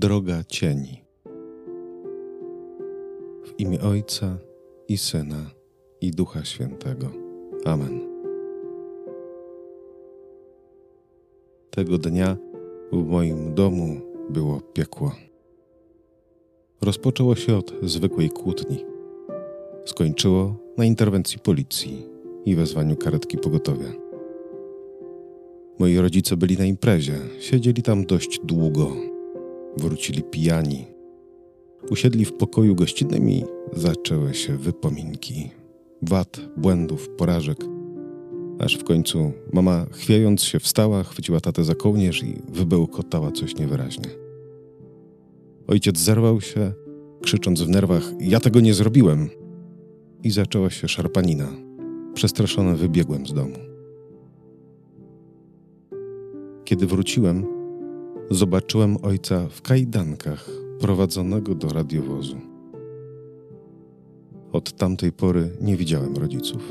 Droga cieni. W imię Ojca i Syna i Ducha Świętego. Amen. Tego dnia w moim domu było piekło. Rozpoczęło się od zwykłej kłótni. Skończyło na interwencji policji i wezwaniu karetki pogotowia. Moi rodzice byli na imprezie, siedzieli tam dość długo. Wrócili pijani. Usiedli w pokoju gościnnym i zaczęły się wypominki. Wad, błędów, porażek. Aż w końcu mama, chwiejąc się, wstała, chwyciła tatę za kołnierz i wybełkotała coś niewyraźnie. Ojciec zerwał się, krzycząc w nerwach: Ja tego nie zrobiłem! I zaczęła się szarpanina. Przestraszony wybiegłem z domu. Kiedy wróciłem, zobaczyłem ojca w kajdankach prowadzonego do radiowozu. Od tamtej pory nie widziałem rodziców.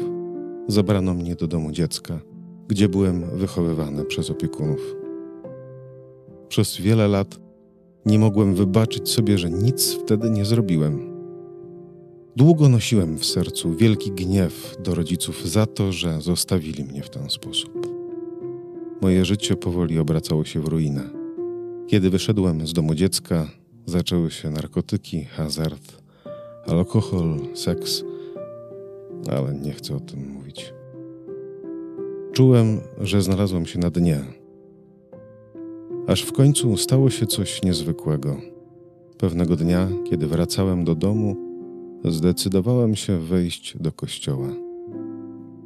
Zabrano mnie do domu dziecka, gdzie byłem wychowywany przez opiekunów. Przez wiele lat nie mogłem wybaczyć sobie, że nic wtedy nie zrobiłem. Długo nosiłem w sercu wielki gniew do rodziców za to, że zostawili mnie w ten sposób. Moje życie powoli obracało się w ruinę. Kiedy wyszedłem z domu dziecka, zaczęły się narkotyki, hazard, alkohol, seks, ale nie chcę o tym mówić. Czułem, że znalazłem się na dnie. Aż w końcu stało się coś niezwykłego. Pewnego dnia, kiedy wracałem do domu, zdecydowałem się wejść do kościoła.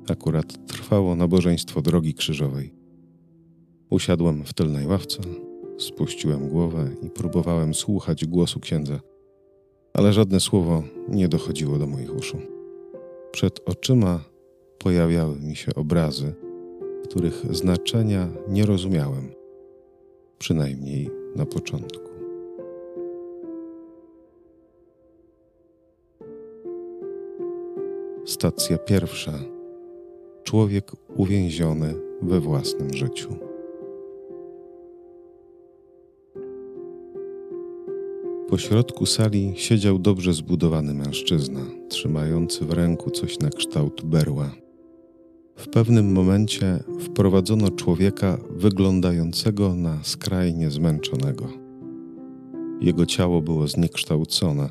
Akurat trwało nabożeństwo drogi krzyżowej. Usiadłem w tylnej ławce, spuściłem głowę i próbowałem słuchać głosu księdza, ale żadne słowo nie dochodziło do moich uszu. Przed oczyma pojawiały mi się obrazy, których znaczenia nie rozumiałem, przynajmniej na początku. Stacja pierwsza. Człowiek uwięziony we własnym życiu. Po środku sali siedział dobrze zbudowany mężczyzna, trzymający w ręku coś na kształt berła. W pewnym momencie wprowadzono człowieka wyglądającego na skrajnie zmęczonego. Jego ciało było zniekształcone,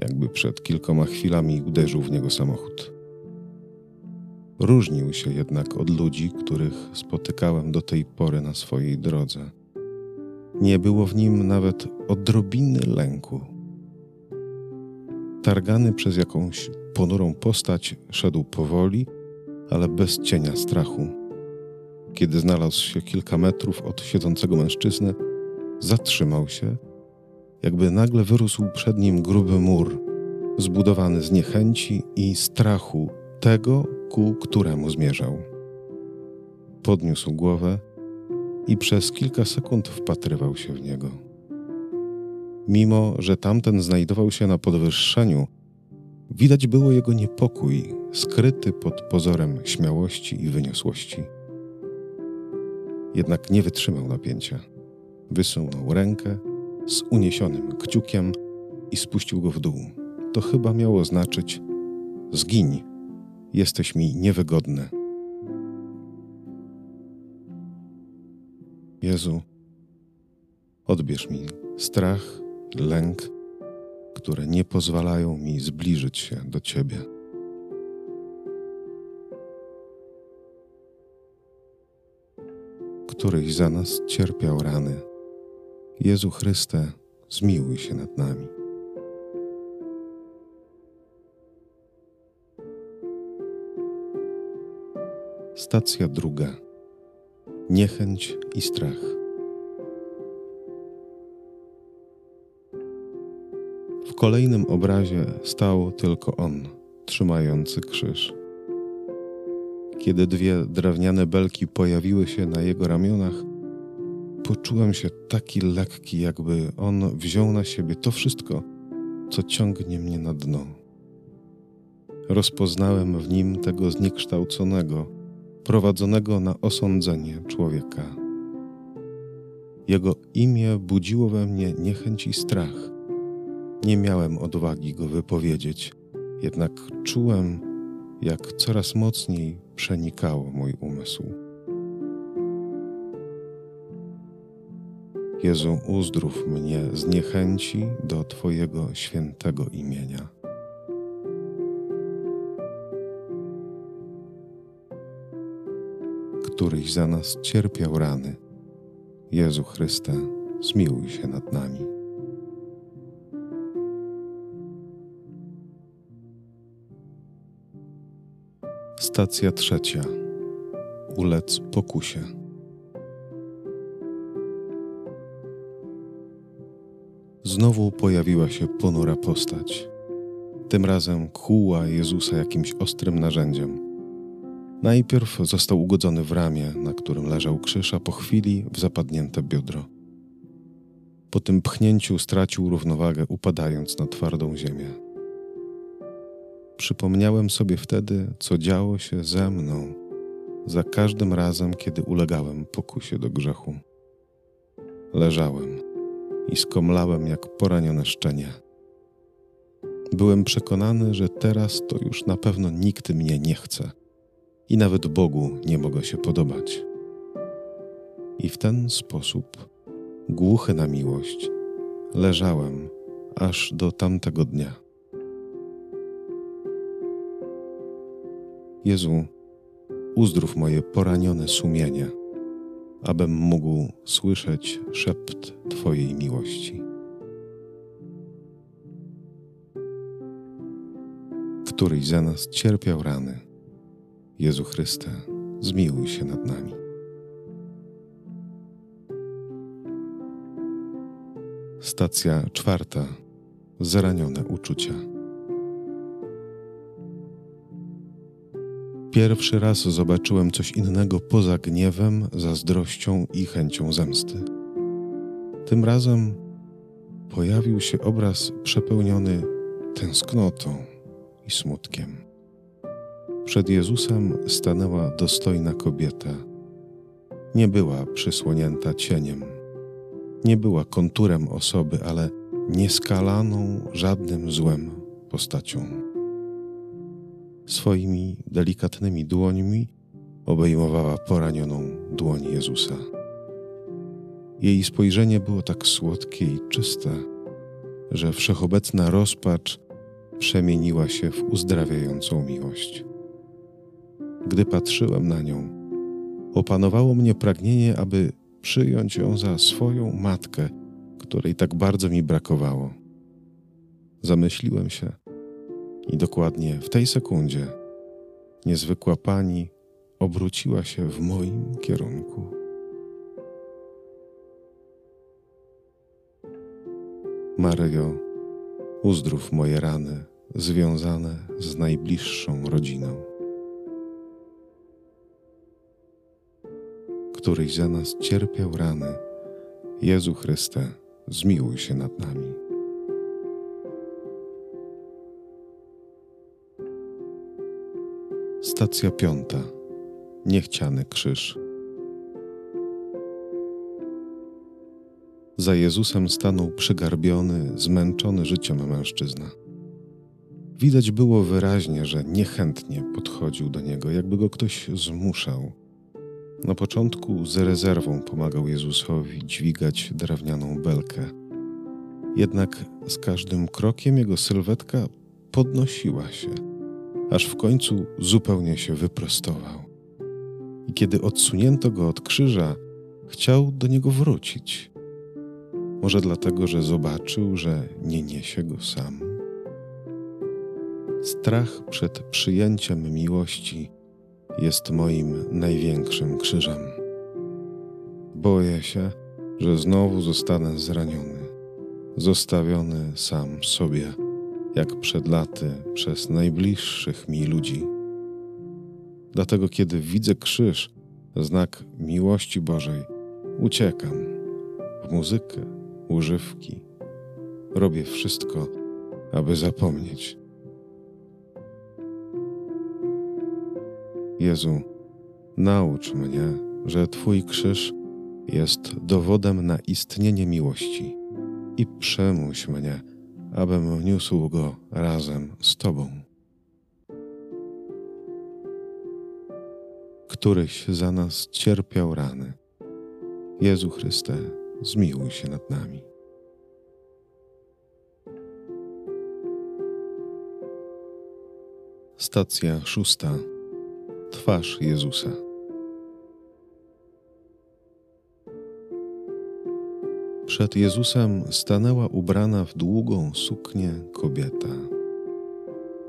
jakby przed kilkoma chwilami uderzył w niego samochód. Różnił się jednak od ludzi, których spotykałem do tej pory na swojej drodze. Nie było w nim nawet odrobiny lęku. Targany przez jakąś ponurą postać szedł powoli, ale bez cienia strachu. Kiedy znalazł się kilka metrów od siedzącego mężczyzny, zatrzymał się, jakby nagle wyrósł przed nim gruby mur, zbudowany z niechęci i strachu tego, ku któremu zmierzał. Podniósł głowę i przez kilka sekund wpatrywał się w niego. Mimo, że tamten znajdował się na podwyższeniu, widać było jego niepokój, skryty pod pozorem śmiałości i wyniosłości. Jednak nie wytrzymał napięcia. Wysunął rękę z uniesionym kciukiem i spuścił go w dół. To chyba miało znaczyć: Zgiń, jesteś mi niewygodny. Jezu, odbierz mi strach, lęk, które nie pozwalają mi zbliżyć się do Ciebie. Któryś za nas cierpiał rany. Jezu Chryste, zmiłuj się nad nami. Stacja druga niechęć i strach. W kolejnym obrazie stał tylko on, trzymający krzyż. Kiedy dwie drewniane belki pojawiły się na jego ramionach, poczułem się taki lekki, jakby on wziął na siebie to wszystko, co ciągnie mnie na dno. Rozpoznałem w nim tego zniekształconego, prowadzonego na osądzenie człowieka. Jego imię budziło we mnie niechęć i strach. Nie miałem odwagi go wypowiedzieć, jednak czułem, jak coraz mocniej przenikało mój umysł. Jezu, uzdrów mnie z niechęci do Twojego świętego imienia. Któryś za nas cierpiał rany. Jezu Chryste, zmiłuj się nad nami. Stacja trzecia. Ulec pokusie. Znowu pojawiła się ponura postać. Tym razem kłuła Jezusa jakimś ostrym narzędziem. Najpierw został ugodzony w ramię, na którym leżał krzyż, a po chwili w zapadnięte biodro. Po tym pchnięciu stracił równowagę, upadając na twardą ziemię. Przypomniałem sobie wtedy, co działo się ze mną za każdym razem, kiedy ulegałem pokusie do grzechu. Leżałem i skomlałem jak poranione szczenie. Byłem przekonany, że teraz to już na pewno nikt mnie nie chce i nawet Bogu nie mogę się podobać. I w ten sposób, głuchy na miłość, leżałem aż do tamtego dnia. Jezu, uzdrów moje poranione sumienie, abym mógł słyszeć szept Twojej miłości. Któryś za nas cierpiał rany. Jezu Chryste, zmiłuj się nad nami. Stacja czwarta. Zranione uczucia. Pierwszy raz zobaczyłem coś innego poza gniewem, zazdrością i chęcią zemsty. Tym razem pojawił się obraz przepełniony tęsknotą i smutkiem. Przed Jezusem stanęła dostojna kobieta. Nie była przysłonięta cieniem, nie była konturem osoby, ale nieskalaną żadnym złem postacią swoimi delikatnymi dłońmi obejmowała poranioną dłoń Jezusa. Jej spojrzenie było tak słodkie i czyste, że wszechobecna rozpacz przemieniła się w uzdrawiającą miłość. Gdy patrzyłem na nią, opanowało mnie pragnienie, aby przyjąć ją za swoją matkę, której tak bardzo mi brakowało. Zamyśliłem się, i dokładnie w tej sekundzie niezwykła pani obróciła się w moim kierunku. Maryjo, uzdrów moje rany związane z najbliższą rodziną. Któryś za nas cierpiał rany, Jezu Chryste, zmiłuj się nad nami. Stacja piąta. Niechciany krzyż. Za Jezusem stanął przygarbiony, zmęczony życiem mężczyzna. Widać było wyraźnie, że niechętnie podchodził do niego, jakby go ktoś zmuszał. Na początku z rezerwą pomagał Jezusowi dźwigać drewnianą belkę. Jednak z każdym krokiem jego sylwetka podnosiła się aż w końcu zupełnie się wyprostował. I kiedy odsunięto go od krzyża, chciał do niego wrócić. Może dlatego, że zobaczył, że nie niesie go sam. Strach przed przyjęciem miłości jest moim największym krzyżem. Boję się, że znowu zostanę zraniony, zostawiony sam sobie jak przed laty przez najbliższych mi ludzi. Dlatego, kiedy widzę krzyż, znak miłości Bożej, uciekam w muzykę, używki. Robię wszystko, aby zapomnieć. Jezu, naucz mnie, że Twój krzyż jest dowodem na istnienie miłości i przemuś mnie, abym niósł go razem z Tobą. Któryś za nas cierpiał rany. Jezu Chryste, zmiłuj się nad nami. Stacja szósta. Twarz Jezusa. Przed Jezusem stanęła ubrana w długą suknię kobieta.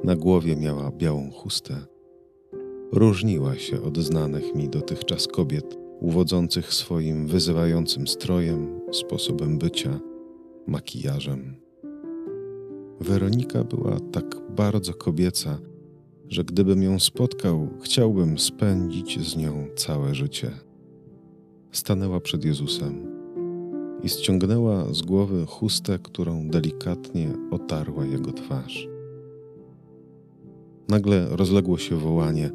Na głowie miała białą chustę. Różniła się od znanych mi dotychczas kobiet, uwodzących swoim wyzywającym strojem, sposobem bycia, makijażem. Weronika była tak bardzo kobieca, że gdybym ją spotkał, chciałbym spędzić z nią całe życie. Stanęła przed Jezusem i ściągnęła z głowy chustę, którą delikatnie otarła jego twarz. Nagle rozległo się wołanie: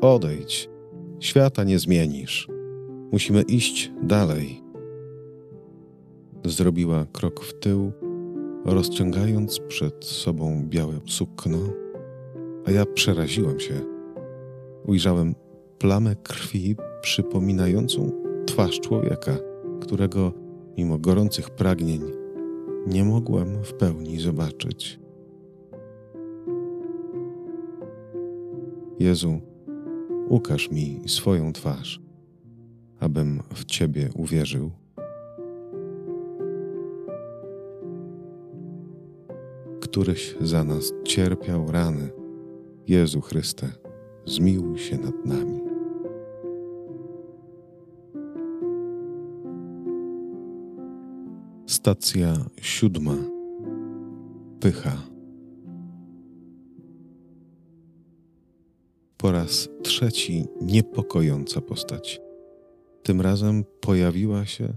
Odejdź, świata nie zmienisz. Musimy iść dalej. Zrobiła krok w tył, rozciągając przed sobą białe sukno, a ja przeraziłem się. Ujrzałem plamę krwi przypominającą twarz człowieka, którego mimo gorących pragnień, nie mogłem w pełni zobaczyć. Jezu, ukaż mi swoją twarz, abym w Ciebie uwierzył. Któryś za nas cierpiał rany. Jezu Chryste, zmiłuj się nad nami. Stacja siódma. Pycha. Po raz trzeci niepokojąca postać. Tym razem pojawiła się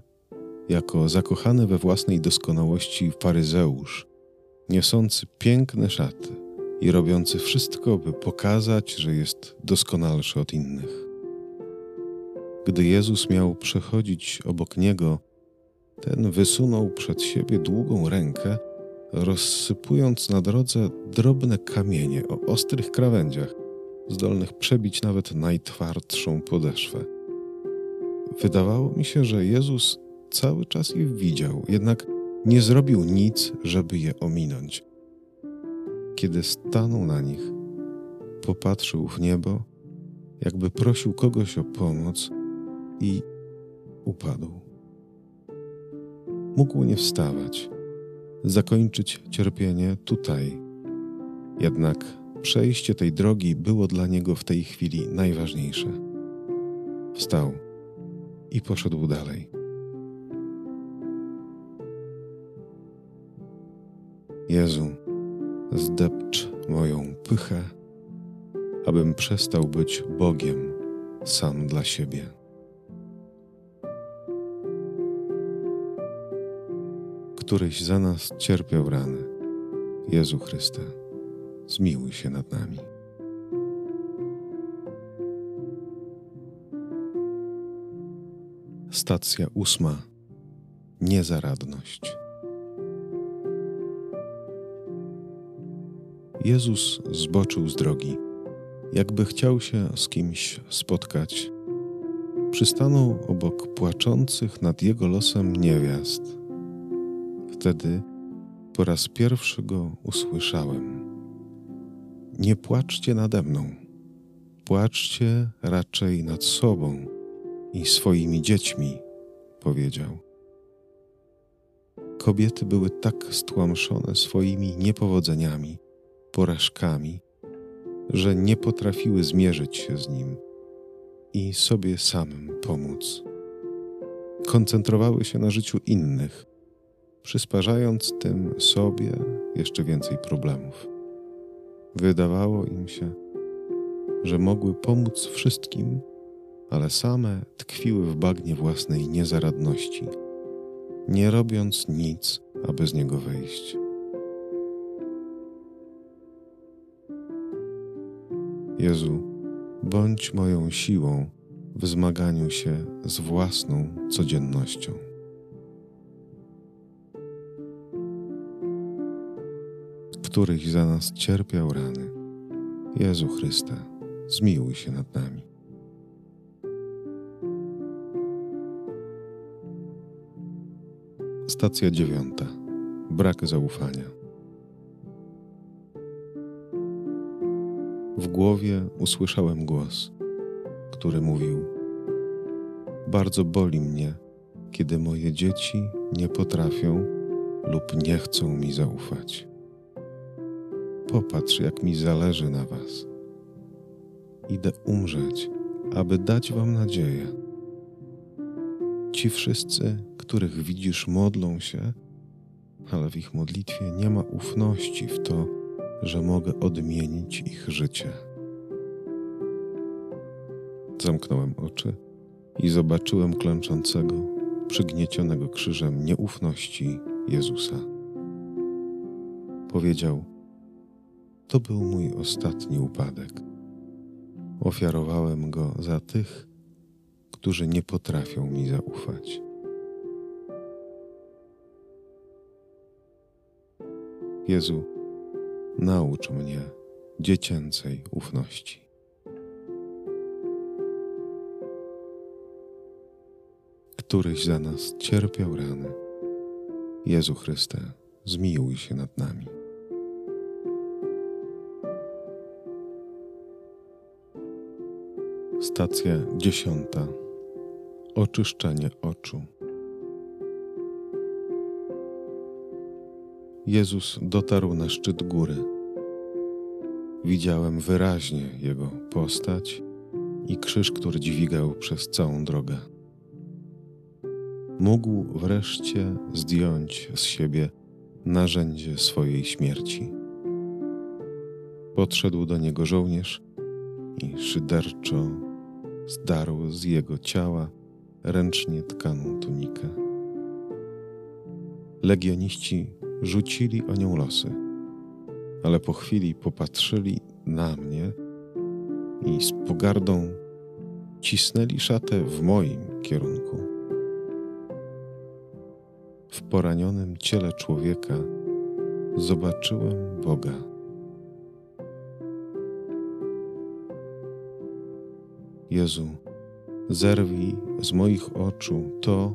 jako zakochany we własnej doskonałości faryzeusz, niosący piękne szaty i robiący wszystko, by pokazać, że jest doskonalszy od innych. Gdy Jezus miał przechodzić obok niego, ten wysunął przed siebie długą rękę, rozsypując na drodze drobne kamienie o ostrych krawędziach, zdolnych przebić nawet najtwardszą podeszwę. Wydawało mi się, że Jezus cały czas je widział, jednak nie zrobił nic, żeby je ominąć. Kiedy stanął na nich, popatrzył w niebo, jakby prosił kogoś o pomoc i upadł mógł nie wstawać, zakończyć cierpienie tutaj. Jednak przejście tej drogi było dla niego w tej chwili najważniejsze. Wstał i poszedł dalej. Jezu, zdepcz moją pychę, abym przestał być Bogiem sam dla siebie. któryś za nas cierpiał rany. Jezu Chryste, zmiłuj się nad nami. Stacja ósma. Niezaradność. Jezus zboczył z drogi, jakby chciał się z kimś spotkać. Przystanął obok płaczących nad jego losem niewiast Wtedy po raz pierwszy go usłyszałem. Nie płaczcie nade mną, płaczcie raczej nad sobą i swoimi dziećmi, powiedział. Kobiety były tak stłamszone swoimi niepowodzeniami, porażkami, że nie potrafiły zmierzyć się z nim i sobie samym pomóc. Koncentrowały się na życiu innych przysparzając tym sobie jeszcze więcej problemów. Wydawało im się, że mogły pomóc wszystkim, ale same tkwiły w bagnie własnej niezaradności, nie robiąc nic, aby z niego wyjść. Jezu, bądź moją siłą w zmaganiu się z własną codziennością. Któryś za nas cierpiał rany. Jezu Chryste, zmiłuj się nad nami. Stacja dziewiąta. Brak zaufania. W głowie usłyszałem głos, który mówił: Bardzo boli mnie, kiedy moje dzieci nie potrafią lub nie chcą mi zaufać. Popatrz, jak mi zależy na Was. Idę umrzeć, aby dać Wam nadzieję. Ci wszyscy, których widzisz, modlą się, ale w ich modlitwie nie ma ufności w to, że mogę odmienić ich życie. Zamknąłem oczy i zobaczyłem klęczącego, przygniecionego krzyżem nieufności Jezusa. Powiedział: To był mój ostatni upadek. Ofiarowałem go za tych, którzy nie potrafią mi zaufać. Jezu, naucz mnie dziecięcej ufności. Któryś za nas cierpiał rany. Jezu Chryste, zmiłuj się nad nami. Stacja dziesiąta. Oczyszczenie oczu. Jezus dotarł na szczyt góry. Widziałem wyraźnie Jego postać i krzyż, który dźwigał przez całą drogę. Mógł wreszcie zdjąć z siebie narzędzie swojej śmierci. Podszedł do niego żołnierz i szyderczo zdarł z jego ciała ręcznie tkaną tunikę. Legioniści rzucili o nią losy, ale po chwili popatrzyli na mnie i z pogardą cisnęli szatę w moim kierunku. W poranionym ciele człowieka zobaczyłem Boga. Jezu, zerwij z moich oczu to,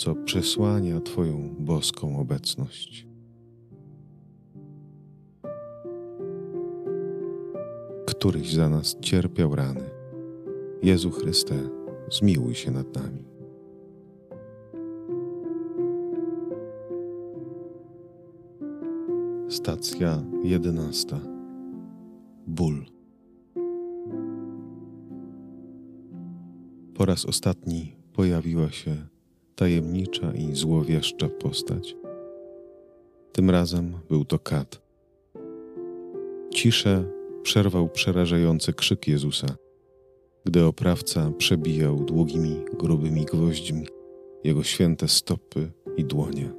co przesłania Twoją boską obecność. Któryś za nas cierpiał rany. Jezu Chryste, zmiłuj się nad nami. Stacja jedenasta. Ból. Po raz ostatni pojawiła się tajemnicza i złowieszcza postać. Tym razem był to kat. Ciszę przerwał przerażający krzyk Jezusa, gdy oprawca przebijał długimi, grubymi gwoźdźmi jego święte stopy i dłonie.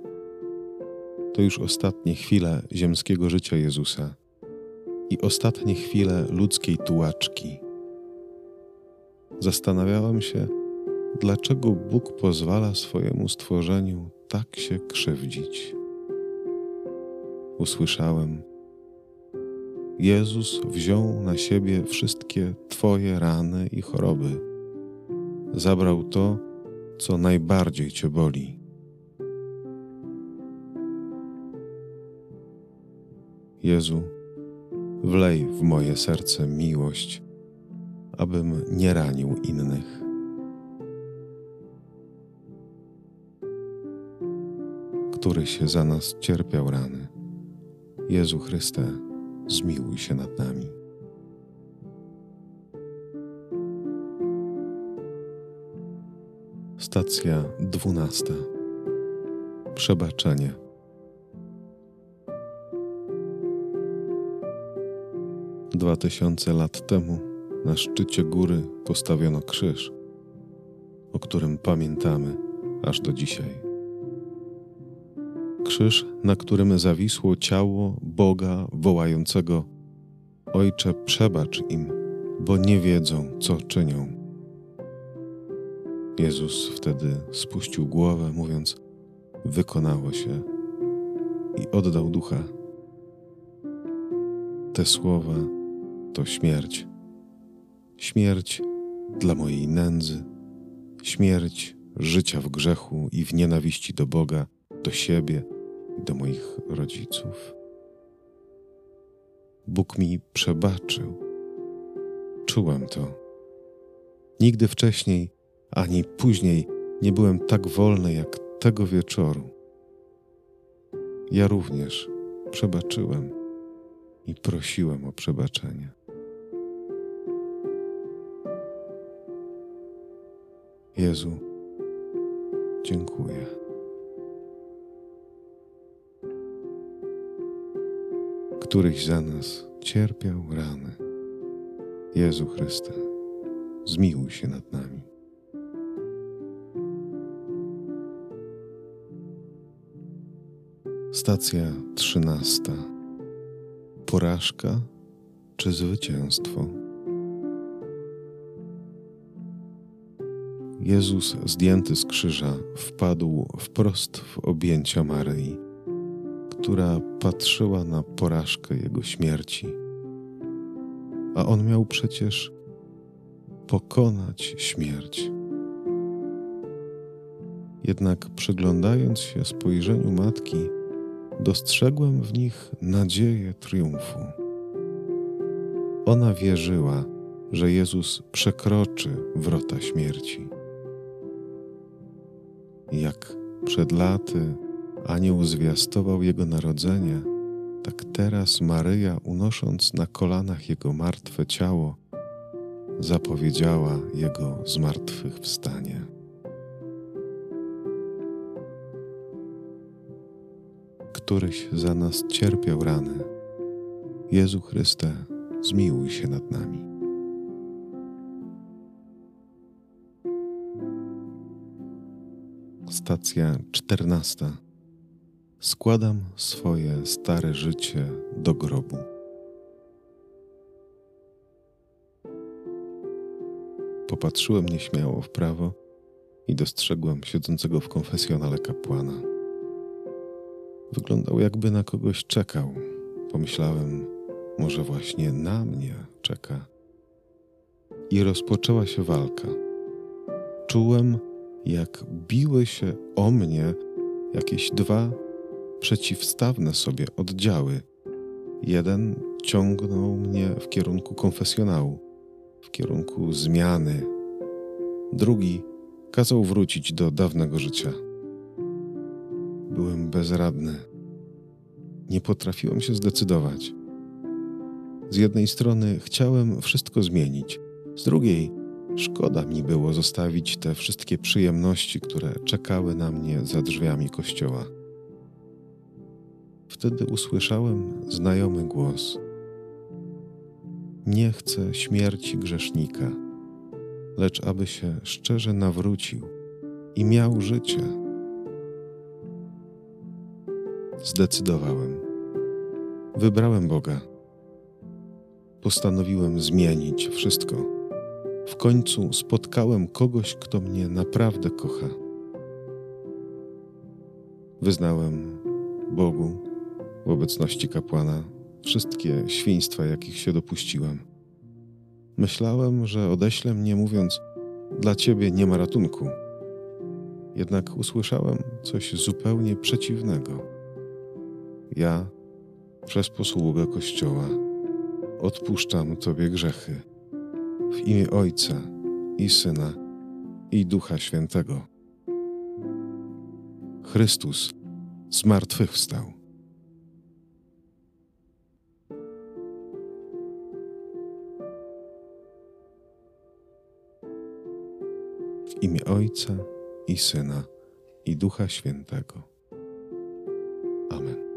To już ostatnie chwile ziemskiego życia Jezusa i ostatnie chwile ludzkiej tułaczki. Zastanawiałem się, dlaczego Bóg pozwala swojemu stworzeniu tak się krzywdzić. Usłyszałem, Jezus wziął na siebie wszystkie Twoje rany i choroby. Zabrał to, co najbardziej Cię boli. Jezu, wlej w moje serce miłość, abym nie ranił innych. Który się za nas cierpiał rany. Jezu Chryste, zmiłuj się nad nami. Stacja dwunasta. Przebaczenie. Dwa tysiące lat temu na szczycie góry postawiono krzyż, o którym pamiętamy aż do dzisiaj krzyż, na którym zawisło ciało Boga wołającego: Ojcze, przebacz im, bo nie wiedzą, co czynią. Jezus wtedy spuścił głowę, mówiąc: Wykonało się, i oddał ducha. Te słowa to śmierć. Śmierć dla mojej nędzy, śmierć życia w grzechu i w nienawiści do Boga, do siebie do moich rodziców. Bóg mi przebaczył. Czułem to. Nigdy wcześniej ani później nie byłem tak wolny jak tego wieczoru. Ja również przebaczyłem i prosiłem o przebaczenie. Jezu, dziękuję. Któryś za nas cierpiał rany. Jezu Chryste, zmiłuj się nad nami. Stacja trzynasta. Porażka czy zwycięstwo? Jezus, zdjęty z krzyża, wpadł wprost w objęcia Maryi, która patrzyła na porażkę jego śmierci. A on miał przecież pokonać śmierć. Jednak przyglądając się spojrzeniu matki, dostrzegłem w nich nadzieję triumfu. Ona wierzyła, że Jezus przekroczy wrota śmierci. Jak przed laty anioł zwiastował Jego narodzenie, tak teraz Maryja, unosząc na kolanach Jego martwe ciało, zapowiedziała Jego zmartwychwstanie. któryś za nas cierpiał rany. Jezu Chryste, zmiłuj się nad nami. Stacja czternasta. Składam swoje stare życie do grobu. Popatrzyłem nieśmiało w prawo i dostrzegłem siedzącego w konfesjonale kapłana. Wyglądał jakby na kogoś czekał. Pomyślałem, może właśnie na mnie czeka. I rozpoczęła się walka. Czułem, jak biły się o mnie jakieś dwa przeciwstawne sobie oddziały. Jeden ciągnął mnie w kierunku konfesjonału, w kierunku zmiany. Drugi kazał wrócić do dawnego życia. Byłem bezradny. Nie potrafiłem się zdecydować. Z jednej strony chciałem wszystko zmienić, z drugiej szkoda mi było zostawić te wszystkie przyjemności, które czekały na mnie za drzwiami kościoła. Wtedy usłyszałem znajomy głos. Nie chcę śmierci grzesznika, lecz aby się szczerze nawrócił i miał życie. Zdecydowałem. Wybrałem Boga. Postanowiłem zmienić wszystko. W końcu spotkałem kogoś, kto mnie naprawdę kocha. Wyznałem Bogu w obecności kapłana wszystkie świństwa, jakich się dopuściłem. Myślałem, że odeślę mnie, mówiąc: Dla ciebie nie ma ratunku. Jednak usłyszałem coś zupełnie przeciwnego ja przez posługę Kościoła odpuszczam Tobie grzechy w imię Ojca i Syna i Ducha Świętego. Chrystus zmartwychwstał. W imię Ojca i Syna i Ducha Świętego. Amen.